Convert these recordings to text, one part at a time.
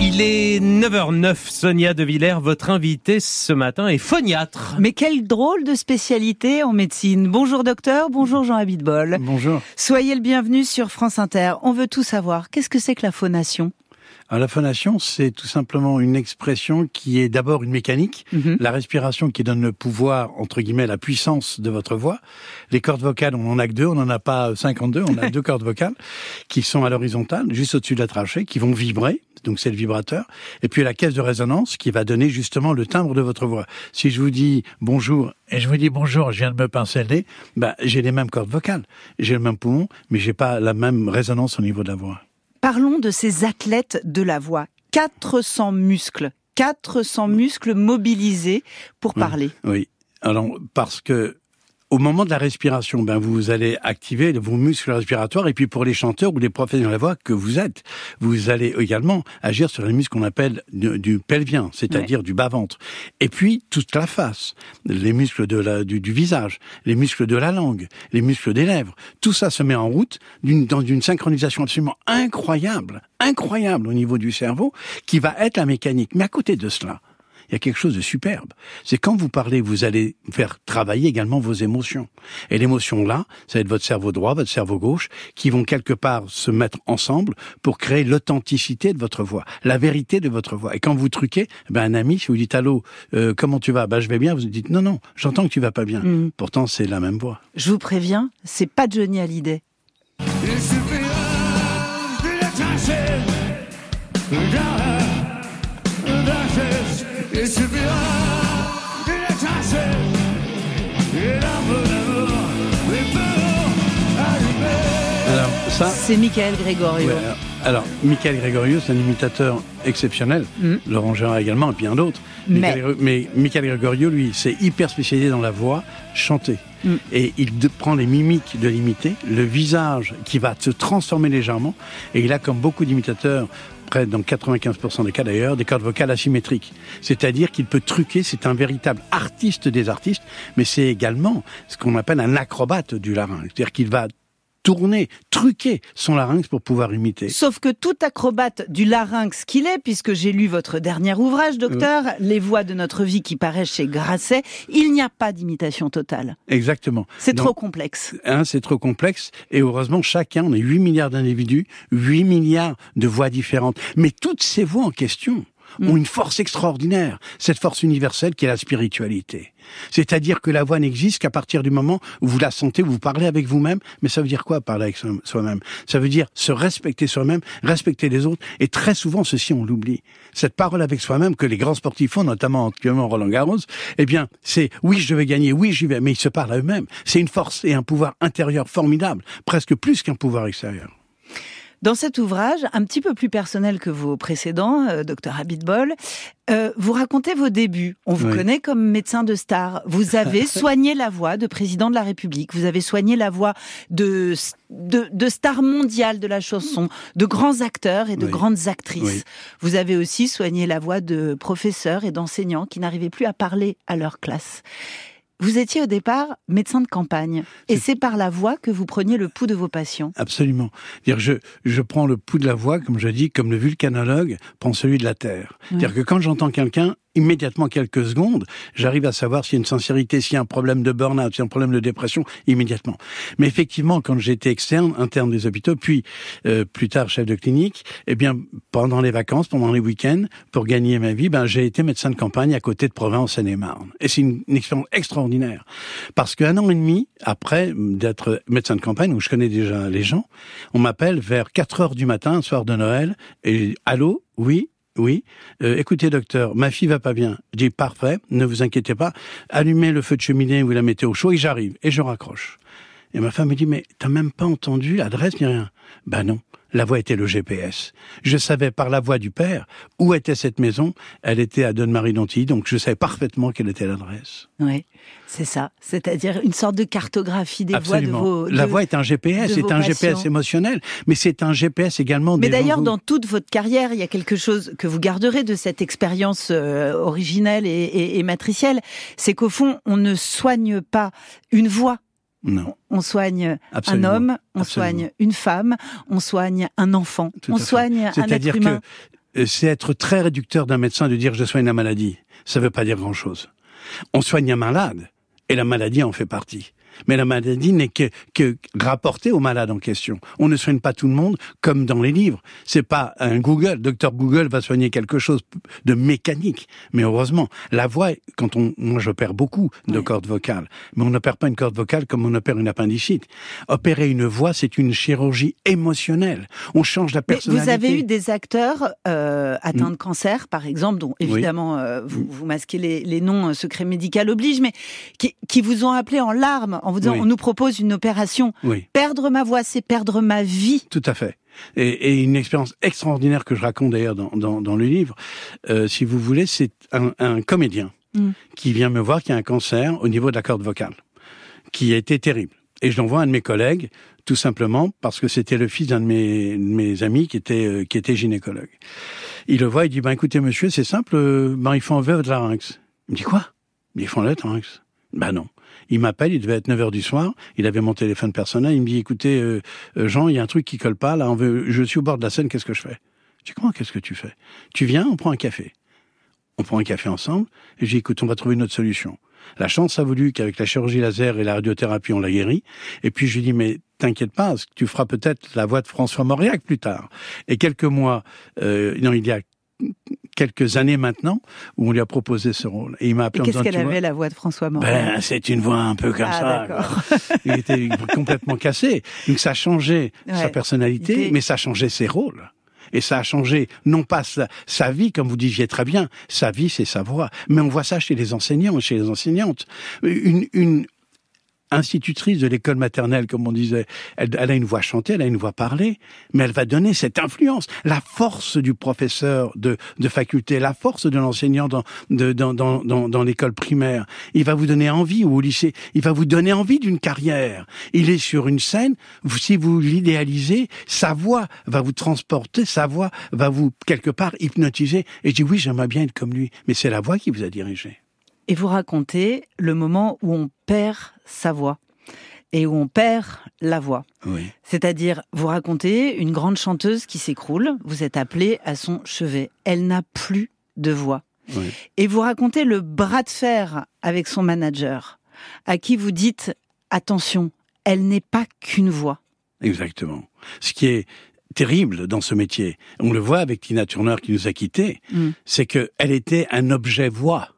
Il est 9h09, Sonia De Villers, votre invitée ce matin est phoniatre. Mais quelle drôle de spécialité en médecine. Bonjour docteur, bonjour Jean Habitbol. Bonjour. Soyez le bienvenu sur France Inter. On veut tout savoir. Qu'est-ce que c'est que la phonation? Alors, la phonation, c'est tout simplement une expression qui est d'abord une mécanique, Mhm. la respiration qui donne le pouvoir, entre guillemets, la puissance de votre voix. Les cordes vocales, on en a que deux, on n'en a pas 52, on a deux cordes vocales qui sont à l'horizontale, juste au-dessus de la trachée, qui vont vibrer. Donc c'est le vibrateur. Et puis la caisse de résonance qui va donner justement le timbre de votre voix. Si je vous dis bonjour et je vous dis bonjour, je viens de me pincer le nez, bah, j'ai les mêmes cordes vocales, j'ai le même poumon, mais j'ai pas la même résonance au niveau de la voix. Parlons de ces athlètes de la voix. 400 muscles. 400 muscles mobilisés pour Oui. parler. Oui. Alors, parce que au moment de la respiration, ben vous allez activer vos muscles respiratoires et puis pour les chanteurs ou les professionnels de la voix que vous êtes, vous allez également agir sur les muscles qu'on appelle du, du pelvien, c'est-à-dire du bas-ventre. Et puis toute la face, les muscles de la, du, du visage, les muscles de la langue, les muscles des lèvres, tout ça se met en route d'une, dans une synchronisation absolument incroyable, incroyable au niveau du cerveau, qui va être la mécanique. Mais à côté de cela, il y a quelque chose de superbe. C'est quand vous parlez, vous allez faire travailler également vos émotions. Et l'émotion là, ça va être votre cerveau droit, votre cerveau gauche, qui vont quelque part se mettre ensemble pour créer l'authenticité de votre voix, la vérité de votre voix. Et quand vous truquez, ben un ami, si vous dites allô, euh, comment tu vas? Ben je vais bien. Vous dites non non, j'entends que tu vas pas bien. Mhm. Pourtant c'est la même voix. Je vous préviens, c'est pas Johnny Hallyday. Il suffit d'une Alors ça, C'est Michael Gregorio. Ouais, alors- Michael Gregorio, c'est un imitateur exceptionnel. Mhm. Laurent Gérard également, et bien d'autres. Mais- Michael Gre- mais Michael Gregorio, lui, c'est hyper spécialisé dans la voix chantée. Mhm. Et il de- prend les mimiques de l'imité, le visage qui va se transformer légèrement. Et il a, comme beaucoup d'imitateurs, près dans 95% des cas d'ailleurs, des cordes vocales asymétriques. C'est-à-dire qu'il peut truquer, c'est un véritable artiste des artistes, mais c'est également ce qu'on appelle un acrobate du larynx. C'est-à-dire qu'il va tourner, truquer son larynx pour pouvoir imiter. Sauf que tout acrobate du larynx qu'il est, puisque j'ai lu votre dernier ouvrage, docteur, Les voix de notre vie qui paraît chez Grasset, il n'y a pas d'imitation totale. Exactement. C'est trop complexe. Hein, c'est trop complexe. Et heureusement, chacun, on est 8 milliards d'individus, 8 milliards de voix différentes. Mais toutes ces voix en question ont une force extraordinaire, cette force universelle qui est la spiritualité. C'est-à-dire que la voix n'existe qu'à partir du moment où vous la sentez, où vous parlez avec vous-même. Mais ça veut dire quoi parler avec soi- soi-même Ça veut dire se respecter soi-même, respecter les autres. Et très souvent, ceci, on l'oublie. Cette parole avec soi-même que les grands sportifs font, notamment actuellement Roland Garros, eh bien, c'est oui, je vais gagner, oui, j'y vais, mais ils se parlent à eux-mêmes. C'est une force et un pouvoir intérieur formidable, presque plus qu'un pouvoir extérieur. Dans cet ouvrage, un petit peu plus personnel que vos précédents, euh, docteur Habitbol, euh, vous racontez vos débuts. On vous Oui. connaît comme médecin de star. Vous avez soigné la voix de président de la République. Vous avez soigné la voix de, de, de stars mondiales de la chanson, de grands acteurs et de Oui. grandes actrices. Oui. Vous avez aussi soigné la voix de professeurs et d'enseignants qui n'arrivaient plus à parler à leur classe. Vous étiez au départ médecin de campagne, et C'est- par la voix que vous preniez le pouls de vos patients. Absolument. Dire je je prends le pouls de la voix, comme je dis, comme le vulcanologue prend celui de la terre. C'est-à-dire que quand j'entends quelqu'un, immédiatement quelques secondes, j'arrive à savoir s'il y a une sincérité, s'il y a un problème de burn-out, s'il y a un problème de dépression, immédiatement. Mais effectivement, quand j'étais externe, interne des hôpitaux, puis euh, plus tard chef de clinique, eh bien pendant les vacances, pendant les week-ends, pour gagner ma vie, ben j'ai été médecin de campagne à côté de Provins en Seine-et-Marne. Et c'est une, expérience extraordinaire parce qu'un an et demi après d'être médecin de campagne où je connais déjà les gens, on m'appelle vers 4 heures du matin, un soir de Noël, et allô, oui, oui. Euh, écoutez, docteur, ma fille va pas bien. Je dis parfait, ne vous inquiétez pas. Allumez le feu de cheminée, vous la mettez au chaud et j'arrive. Et je raccroche. Et ma femme me dit mais t'as même pas entendu l'adresse ni rien. Ben non. La voix était le GPS. Je savais par la voix du père où était cette maison. Elle était à Donne-Marie-Dontilly, donc je savais parfaitement quelle était l'adresse. Oui, c'est ça. C'est-à-dire une sorte de cartographie des Absolument. voix de vos. la voix est un GPS, c'est un patients. GPS émotionnel, mais c'est un GPS également Mais des d'ailleurs, dans toute votre carrière, il y a quelque chose que vous garderez de cette expérience euh, originelle et, et- et matricielle, c'est qu'au fond, on ne soigne pas une voix. Non, On soigne absolument. un homme, on Absolument. soigne une femme, on soigne un enfant, Tout on soigne un être C'est-à-dire humain. que euh, c'est être très réducteur d'un médecin de dire je soigne la maladie. Ça veut pas dire grand chose. On soigne un malade et la maladie en fait partie. Mais la maladie n'est que, que rapportée au malade en question. On ne soigne pas tout le monde comme dans les livres. C'est pas un Google. Docteur Google va soigner quelque chose de mécanique. Mais heureusement, la voix, quand on, moi je perds beaucoup de Oui. cordes vocales. Mais on n'opère pas une corde vocale comme on opère une appendicite. Opérer une voix, c'est une chirurgie émotionnelle. On change la Mais personnalité. vous avez eu des acteurs euh, atteints de cancer, par exemple, dont évidemment euh, vous, vous masquez les, les noms, euh, secret médical oblige, mais qui, qui vous ont appelé en larmes en vous disant Oui. on nous propose une opération. Oui. Perdre ma voix, c'est perdre ma vie. Tout à fait. Et, et une expérience extraordinaire que je raconte d'ailleurs dans, dans, dans le livre, euh, si vous voulez, c'est un, un comédien Mm. qui vient me voir qui a un cancer au niveau de la corde vocale, qui a été terrible. Et je l'envoie à un de mes collègues, tout simplement parce que c'était le fils d'un de mes, de mes amis qui était, euh, qui était gynécologue. Il le voit, il dit, ben écoutez monsieur, c'est simple, ben ils font enlever votre larynx. Il me dit quoi? Ils font enlever votre larynx. Ben non. Il m'appelle, il devait être 9 heures du soir, il avait mon téléphone personnel, il me dit, écoutez, euh, euh, Jean, il y a un truc qui colle pas, là, on veut, je suis au bord de la scène, qu'est-ce que je fais? Je dis, comment, qu'est-ce que tu fais? Tu viens, on prend un café. On prend un café ensemble, et dis, écoute, on va trouver une autre solution. La chance a voulu qu'avec la chirurgie laser et la radiothérapie, on l'a guéri. Et puis je lui dis, mais t'inquiète pas, tu feras peut-être la voix de François Mauriac plus tard. Et quelques mois, euh, non, il y a quelques années maintenant, où on lui a proposé ce rôle. Et il m'a Et appelé qu'est-ce qu'elle avait la voix de François Morel? Ben, c'est une voix un peu comme Ah, ça. Il était complètement cassé. Donc ça a changé sa Ouais. personnalité, était- mais ça a changé ses rôles. Et ça a changé, non pas sa, sa vie, comme vous disiez très bien, sa vie, c'est sa voix. Mais on voit ça chez les enseignants, chez les enseignantes. Une, une institutrice de l'école maternelle, comme on disait, elle, elle a une voix chantée, elle a une voix parlée, mais elle va donner cette influence, la force du professeur de, de faculté, la force de l'enseignant dans, dans, dans, dans, l'école primaire. Il va vous donner envie, ou au lycée, il va vous donner envie d'une carrière. Il est sur une scène, si vous l'idéalisez, sa voix va vous transporter, sa voix va vous, quelque part, hypnotiser. Et je dis, oui, j'aimerais bien être comme lui, mais c'est la voix qui vous a dirigé. Et vous racontez le moment où on perd sa voix et où on perd la voix. Oui. C'est-à-dire, vous racontez une grande chanteuse qui s'écroule, vous êtes appelé à son chevet. Elle n'a plus de voix. Oui. Et vous racontez le bras de fer avec son manager, à qui vous dites, attention, elle n'est pas qu'une voix. Exactement. Ce qui est terrible dans ce métier, on le voit avec Tina Turner qui nous a quittés, Mm. c'est que elle était un objet voix.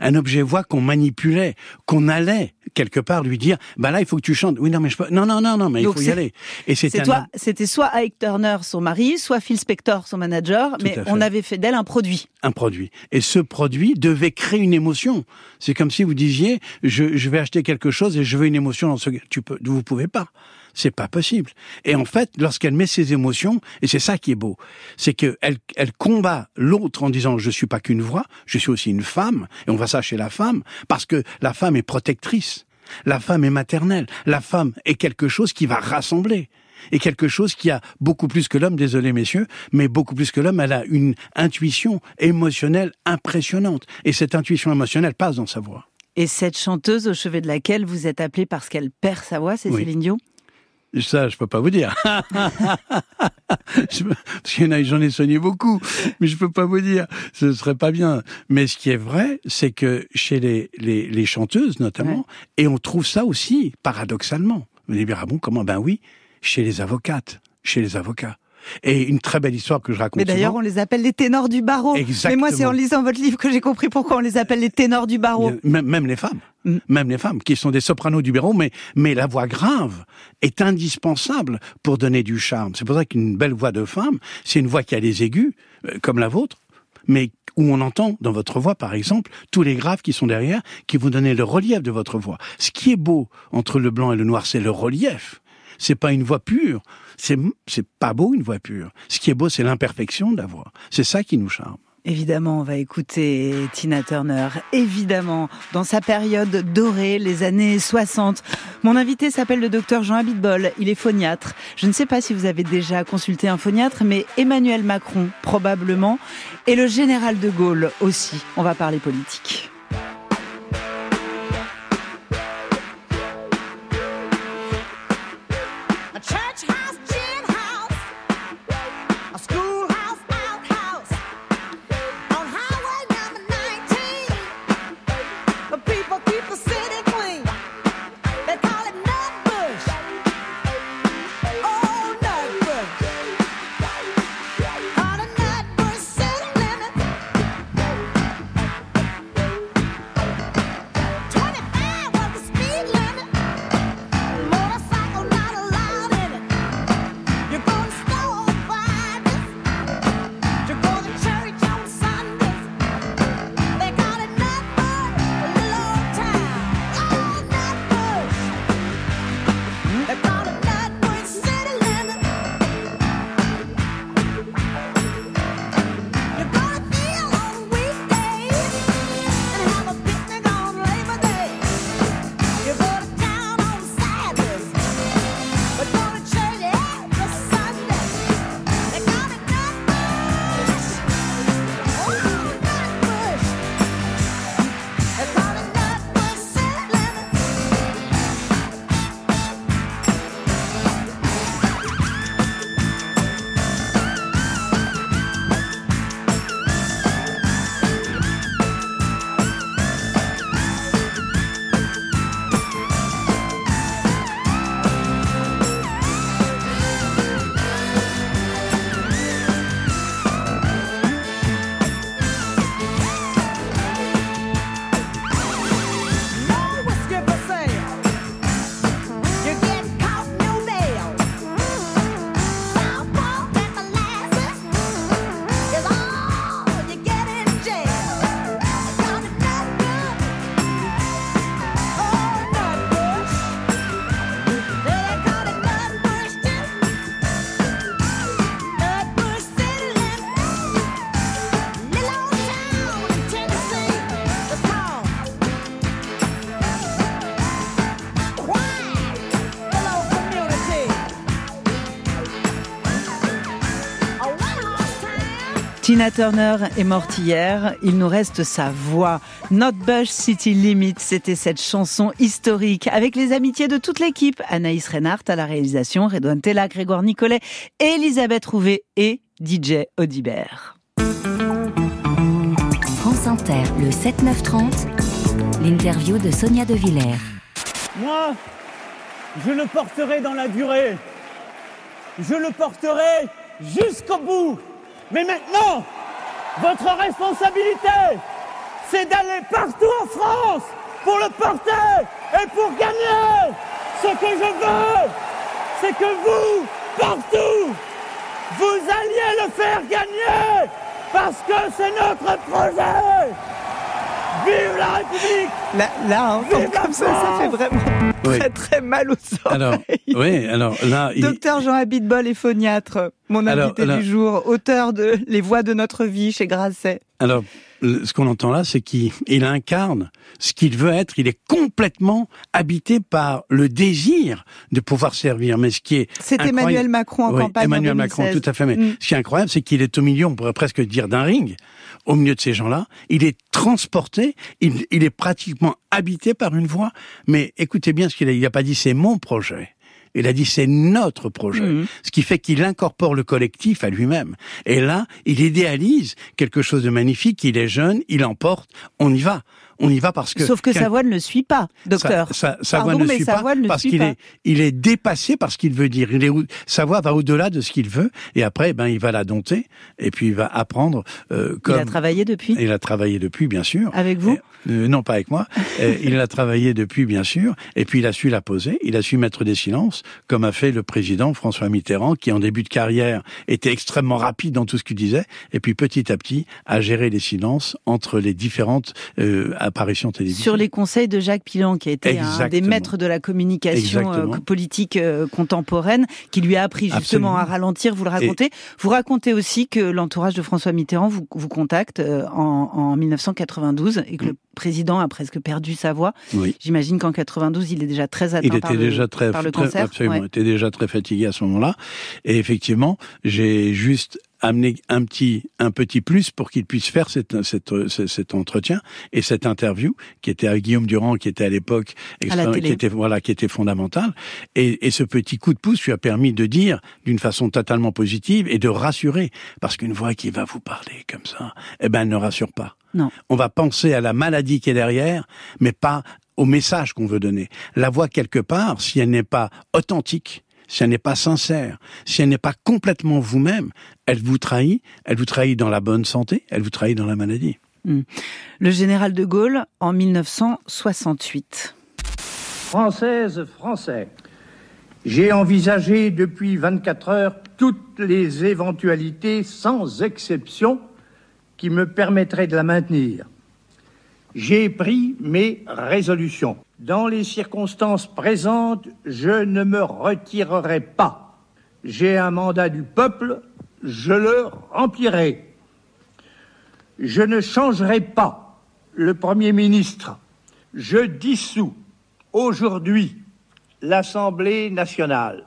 Un objet voix qu'on manipulait, qu'on allait quelque part lui dire, bah là il faut que tu chantes. Oui non mais je peux. Non non non non mais Donc il faut y aller. Et c'était un C'était soit Ike Turner, son mari, soit Phil Spector, son manager, Tout mais on avait fait d'elle un produit. un produit. Et ce produit devait créer une émotion. C'est comme si vous disiez, je, je vais acheter quelque chose et je veux une émotion dans ce, tu peux, vous pouvez pas. C'est pas possible. Et en fait, lorsqu'elle met ses émotions, et c'est ça qui est beau, c'est que elle, combat l'autre en disant, je suis pas qu'une voix, je suis aussi une femme, et on voit ça chez la femme, parce que la femme est protectrice. La femme est maternelle. La femme est quelque chose qui va rassembler. Et quelque chose qui a beaucoup plus que l'homme, désolé messieurs, mais beaucoup plus que l'homme, elle a une intuition émotionnelle impressionnante. Et cette intuition émotionnelle passe dans sa voix. Et cette chanteuse au chevet de laquelle vous êtes appelé parce qu'elle perd sa voix, c'est Oui. Céline Dion? Ça, je peux pas vous dire. Je- Parce qu'il y en a, j'en ai soigné beaucoup, mais je peux pas vous dire. Ce serait pas bien. Mais ce qui est vrai, c'est que chez les, les, les chanteuses, notamment, et on trouve ça aussi, paradoxalement. Vous allez dire, ah bon, comment? Ben oui, chez les avocates, chez les avocats. Et une très belle histoire que je raconte Mais d'ailleurs, on les appelle les ténors du barreau. Exactement. Mais moi, c'est en lisant votre livre que j'ai compris pourquoi on les appelle les ténors du barreau. Même les femmes, Même les femmes qui sont des sopranos du bureau, mais mais la voix grave est indispensable pour donner du charme. C'est pour ça qu'une belle voix de femme, c'est une voix qui a des aigus euh, comme la vôtre, mais où on entend dans votre voix, par exemple, tous les graves qui sont derrière, qui vous donnent le relief de votre voix. Ce qui est beau entre le blanc et le noir, c'est le relief. C'est pas une voix pure. C'est c'est pas beau une voix pure. Ce qui est beau, c'est l'imperfection de la voix. C'est ça qui nous charme. Évidemment, on va écouter Tina Turner. Évidemment, dans sa période dorée, les années 60. Mon invité s'appelle le docteur Jean Abitbol. Il est phoniatre. Je ne sais pas si vous avez déjà consulté un phoniatre, mais Emmanuel Macron, probablement, et le général de Gaulle aussi. On va parler politique. Tina Turner est morte hier, il nous reste sa voix. Not Bush City Limit, c'était cette chanson historique avec les amitiés de toute l'équipe. Anaïs Reinhardt à la réalisation, Redouane Tella, Grégoire Nicolet, Elisabeth Rouvet et DJ Audibert. France Inter, le 7-9-30, l'interview de Sonia De Villers. Moi, je le porterai dans la durée. Je le porterai jusqu'au bout. Mais maintenant, votre responsabilité, c'est d'aller partout en France pour le porter et pour gagner. Ce que je veux, c'est que vous, partout, vous alliez le faire gagner parce que c'est notre projet. Vive la République Là, là hein, Vive comme ça, ça fait vraiment Oui. très très mal aux oreilles. Alors, oui, alors là, il- Docteur Jean Abitbol est phoniatre, mon Alors, invité là- du jour, auteur de Les voix de notre vie chez Grasset. Alors, ce qu'on entend là, c'est qu'il il incarne ce qu'il veut être. Il est complètement habité par le désir de pouvoir servir. Mais ce qui est C'est Emmanuel Macron en Oui, campagne. en Emmanuel Macron, 2016. tout à fait. Mais Mm. ce qui est incroyable, c'est qu'il est au milieu, on pourrait presque dire d'un ring, au milieu de ces gens-là. Il est transporté, il, il est pratiquement habité par une voix. Mais écoutez bien ce qu'il a. Il n'a pas dit c'est mon projet. Il a dit c'est notre projet. Mhm. Ce qui fait qu'il incorpore le collectif à lui-même. Et là, il idéalise quelque chose de magnifique. Il est jeune, il emporte. On y va. On y va parce que. Sauf que qu'un- sa voix ne le suit pas, docteur. sa, sa, sa Pardon, voix ne mais suit sa pas ne parce qu'il est, il est dépassé par ce qu'il veut dire. Il est, au- sa voix va au-delà de ce qu'il veut et après, ben, il va la dompter et puis il va apprendre euh, comme Il a travaillé depuis il a travaillé depuis, bien sûr. Avec vous Euh, Non, pas avec moi. Il a travaillé depuis, bien sûr. Et puis il a su la poser. Il a su mettre des silences, comme a fait le président François Mitterrand, qui en début de carrière était extrêmement rapide dans tout ce qu'il disait, et puis petit à petit a géré les silences entre les différentes euh, Sur les conseils de Jacques Pilan, qui a été un des maîtres de la communication euh, politique euh, contemporaine, qui lui a appris justement Absolument. à ralentir, vous le racontez. Vous racontez aussi que l'entourage de François Mitterrand vous, vous contacte euh, en, en 1992 et que le président a presque perdu sa voix. Oui. J'imagine qu'en 92, il est déjà très atteint Il par, était le, déjà très, par le très- cancer. absolument, ouais. était déjà très fatigué à ce moment-là. Et effectivement, j'ai juste amené un petit, un petit plus pour qu'il puisse faire cette, cette, cet, cet entretien et cette interview qui était à Guillaume Durand, qui était à l'époque, qui était, voilà, qui était fondamental. Et, et ce petit coup de pouce lui a permis de dire d'une façon totalement positive et de rassurer. Parce qu'une voix qui va vous parler comme ça, eh ben, elle ne rassure pas. Non. On va penser à la maladie qui est derrière, mais pas au message qu'on veut donner. La voix quelque part, si elle n'est pas authentique, si elle n'est pas sincère, si elle n'est pas complètement vous-même, elle vous trahit, elle vous trahit dans la bonne santé, elle vous trahit dans la maladie. Le général de Gaulle en 1968. Française, Français, j'ai envisagé depuis 24 heures toutes les éventualités sans exception qui me permettraient de la maintenir. J'ai pris mes résolutions. Dans les circonstances présentes, je ne me retirerai pas. J'ai un mandat du peuple, je le remplirai. Je ne changerai pas le Premier ministre. Je dissous aujourd'hui l'Assemblée nationale.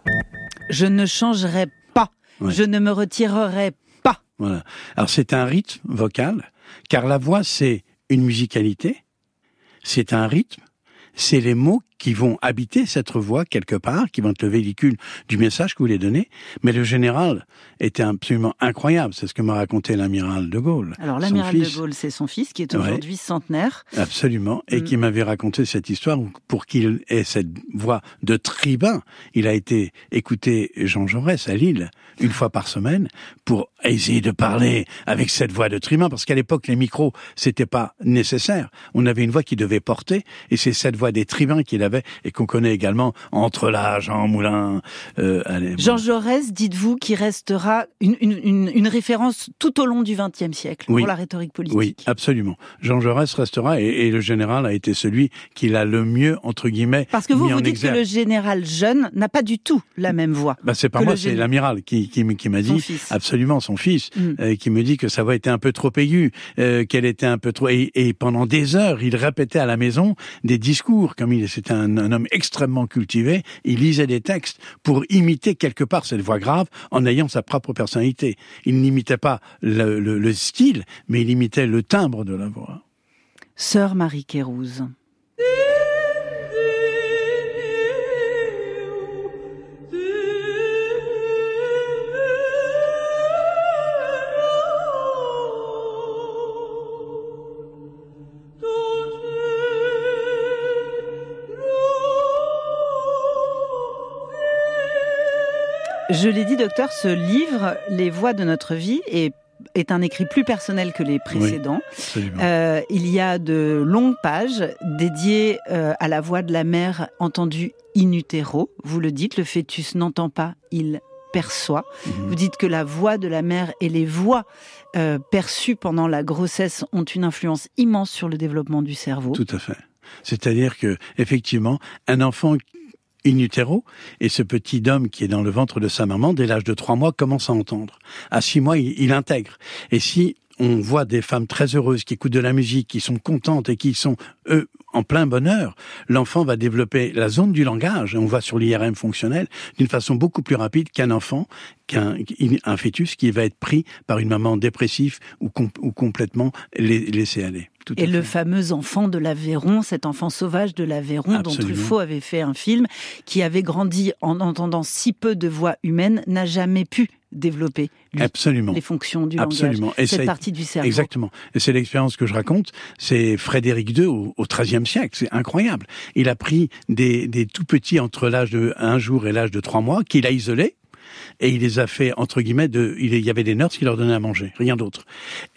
Je ne changerai pas. Ouais. Je ne me retirerai pas. Voilà. Alors c'est un rythme vocal, car la voix c'est une musicalité, c'est un rythme, c'est les mots qui vont habiter cette voix quelque part, qui vont être le véhicule du message que vous voulez donner. Mais le général était absolument incroyable. C'est ce que m'a raconté l'amiral de Gaulle. Alors l'amiral de. Gaulle, c'est son fils qui est Ouais. aujourd'hui centenaire. Absolument. Et Mm. qui m'avait raconté cette histoire pour qu'il ait cette voix de tribun. Il a été écouter Jean Jaurès à Lille une fois par semaine pour essayer de parler avec cette voix de tribun parce qu'à l'époque les micros c'était pas nécessaire. On avait une voix qui devait porter et c'est cette voix des tribuns qu'il avait et qu'on connaît également entre là, Jean Moulin. Euh, allez, Jean Jaurès, dites-vous, qui restera une, une, une, une référence tout au long du XXe siècle Oui. pour la rhétorique politique. Oui, absolument. Jean Jaurès restera et, et le général a été celui qui l'a le mieux entre guillemets Parce que vous, mis vous dites exergue. que le général jeune n'a pas du tout la même voix. Bah, c'est pas moi, c'est l'amiral qui, qui, qui m'a Son dit, fils. absolument son fils, Mm. euh, qui me dit que sa voix était un peu trop aiguë, euh, qu'elle était un peu trop... Et, et pendant des heures, il répétait à la maison des discours, comme il c'était un, un homme extrêmement cultivé. Il lisait des textes pour imiter quelque part cette voix grave en ayant sa propre personnalité. Il n'imitait pas le, le- le style, mais il imitait le timbre de la voix. Sœur Marie Kérouz. Je l'ai dit, docteur, ce livre, Les voix de notre vie, est, est un écrit plus personnel que les précédents. Euh, il y a de longues pages dédiées euh, à la voix de la mère entendue in utero. Vous le dites, le fœtus n'entend pas, il perçoit. Mhm. Vous dites que la voix de la mère et les voix euh, perçues pendant la grossesse ont une influence immense sur le développement du cerveau. Tout à fait. C'est-à-dire que effectivement, un enfant in utero et ce petit homme qui est dans le ventre de sa maman dès l'âge de trois mois commence à entendre. À six mois, il, il intègre. Et si on voit des femmes très heureuses qui écoutent de la musique, qui sont contentes et qui sont eux en plein bonheur, l'enfant va développer la zone du langage. On voit sur l'IRM fonctionnel d'une façon beaucoup plus rapide qu'un enfant, qu'un un fœtus qui va être pris par une maman dépressive ou, com- ou complètement la- laissé aller. Tout Et le fait. fameux enfant de l'Aveyron, cet enfant sauvage de l'Aveyron dont. Truffaut avait fait un film, qui avait grandi en entendant si peu de voix humaines, n'a jamais pu développer lui, Absolument. les fonctions du Absolument. langage. Et Cette partie du cerveau. Exactement. Et c'est l'expérience que je raconte. C'est Frédéric II au, au XIIIe siècle. C'est incroyable. Il a pris des, des tout petits entre l'âge de un jour et l'âge de trois mois qu'il a isolés. Et il les a fait, entre guillemets, de, il y avait des nurses qui leur donnaient à manger, rien d'autre.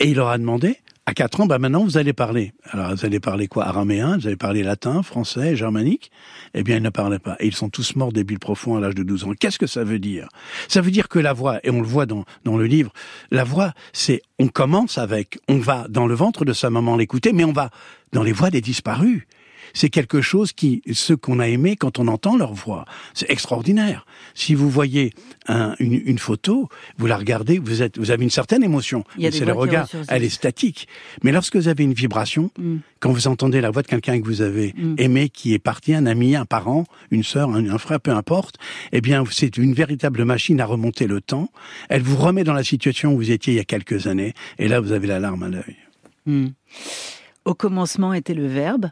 Et il leur a demandé, à quatre ans, bah maintenant vous allez parler. Alors vous allez parler quoi? Araméen, vous allez parler latin, français, germanique? Eh bien ils ne parlaient pas. Et ils sont tous morts débiles profonds à l'âge de 12 ans. Qu'est-ce que ça veut dire? Ça veut dire que la voix, et on le voit dans, dans le livre, la voix, c'est, on commence avec, on va dans le ventre de sa maman l'écouter, mais on va dans les voix des disparus. C'est quelque chose qui, ceux qu'on a aimés quand on entend leur voix, c'est extraordinaire. Si vous voyez un- une, une photo, vous la regardez, vous êtes, vous avez une certaine émotion. C'est le regard, elle est statique. Mais lorsque vous avez une vibration, Mm. quand vous entendez la voix de quelqu'un que vous avez Mm. aimé, qui est parti, un ami, un parent, une sœur, un, un frère, peu importe, eh bien, c'est une véritable machine à remonter le temps. Elle vous remet dans la situation où vous étiez il y a quelques années, et là, vous avez la larme à l'œil. Hmm. Au commencement était le Verbe.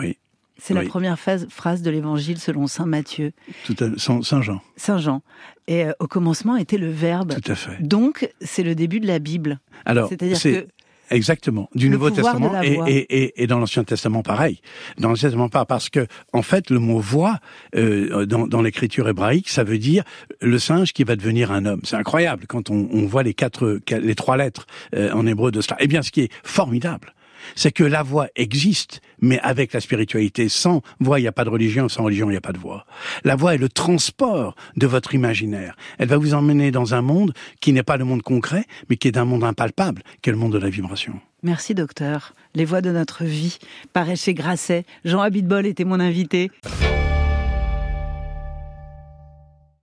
Oui, C'est la première phase- phrase de l'Évangile selon saint Matthieu, tout à, Saint Saint Jean, saint Jean. Et euh, au commencement était le Verbe. tout à fait. Donc c'est le début de la Bible. Alors, C'est-à-dire c'est que exactement du le Nouveau Testament et, voix. et, et, et dans l'Ancien Testament pareil. Dans l'Ancien Testament pas parce que en fait le mot voix euh, dans, dans l'écriture hébraïque ça veut dire le singe qui va devenir un homme. C'est incroyable quand on, on voit les quatre les trois lettres euh, en hébreu de cela. Eh bien, ce qui est formidable. C'est que la voix existe, mais avec la spiritualité. Sans voix, il n'y a pas de religion. Sans religion, il n'y a pas de voix. La voix est le transport de votre imaginaire. Elle va vous emmener dans un monde qui n'est pas le monde concret, mais qui est un monde impalpable, qui est le monde de la vibration. Merci docteur. Les voix de notre vie paraît chez Grasset. Jean Abitbol était mon invité.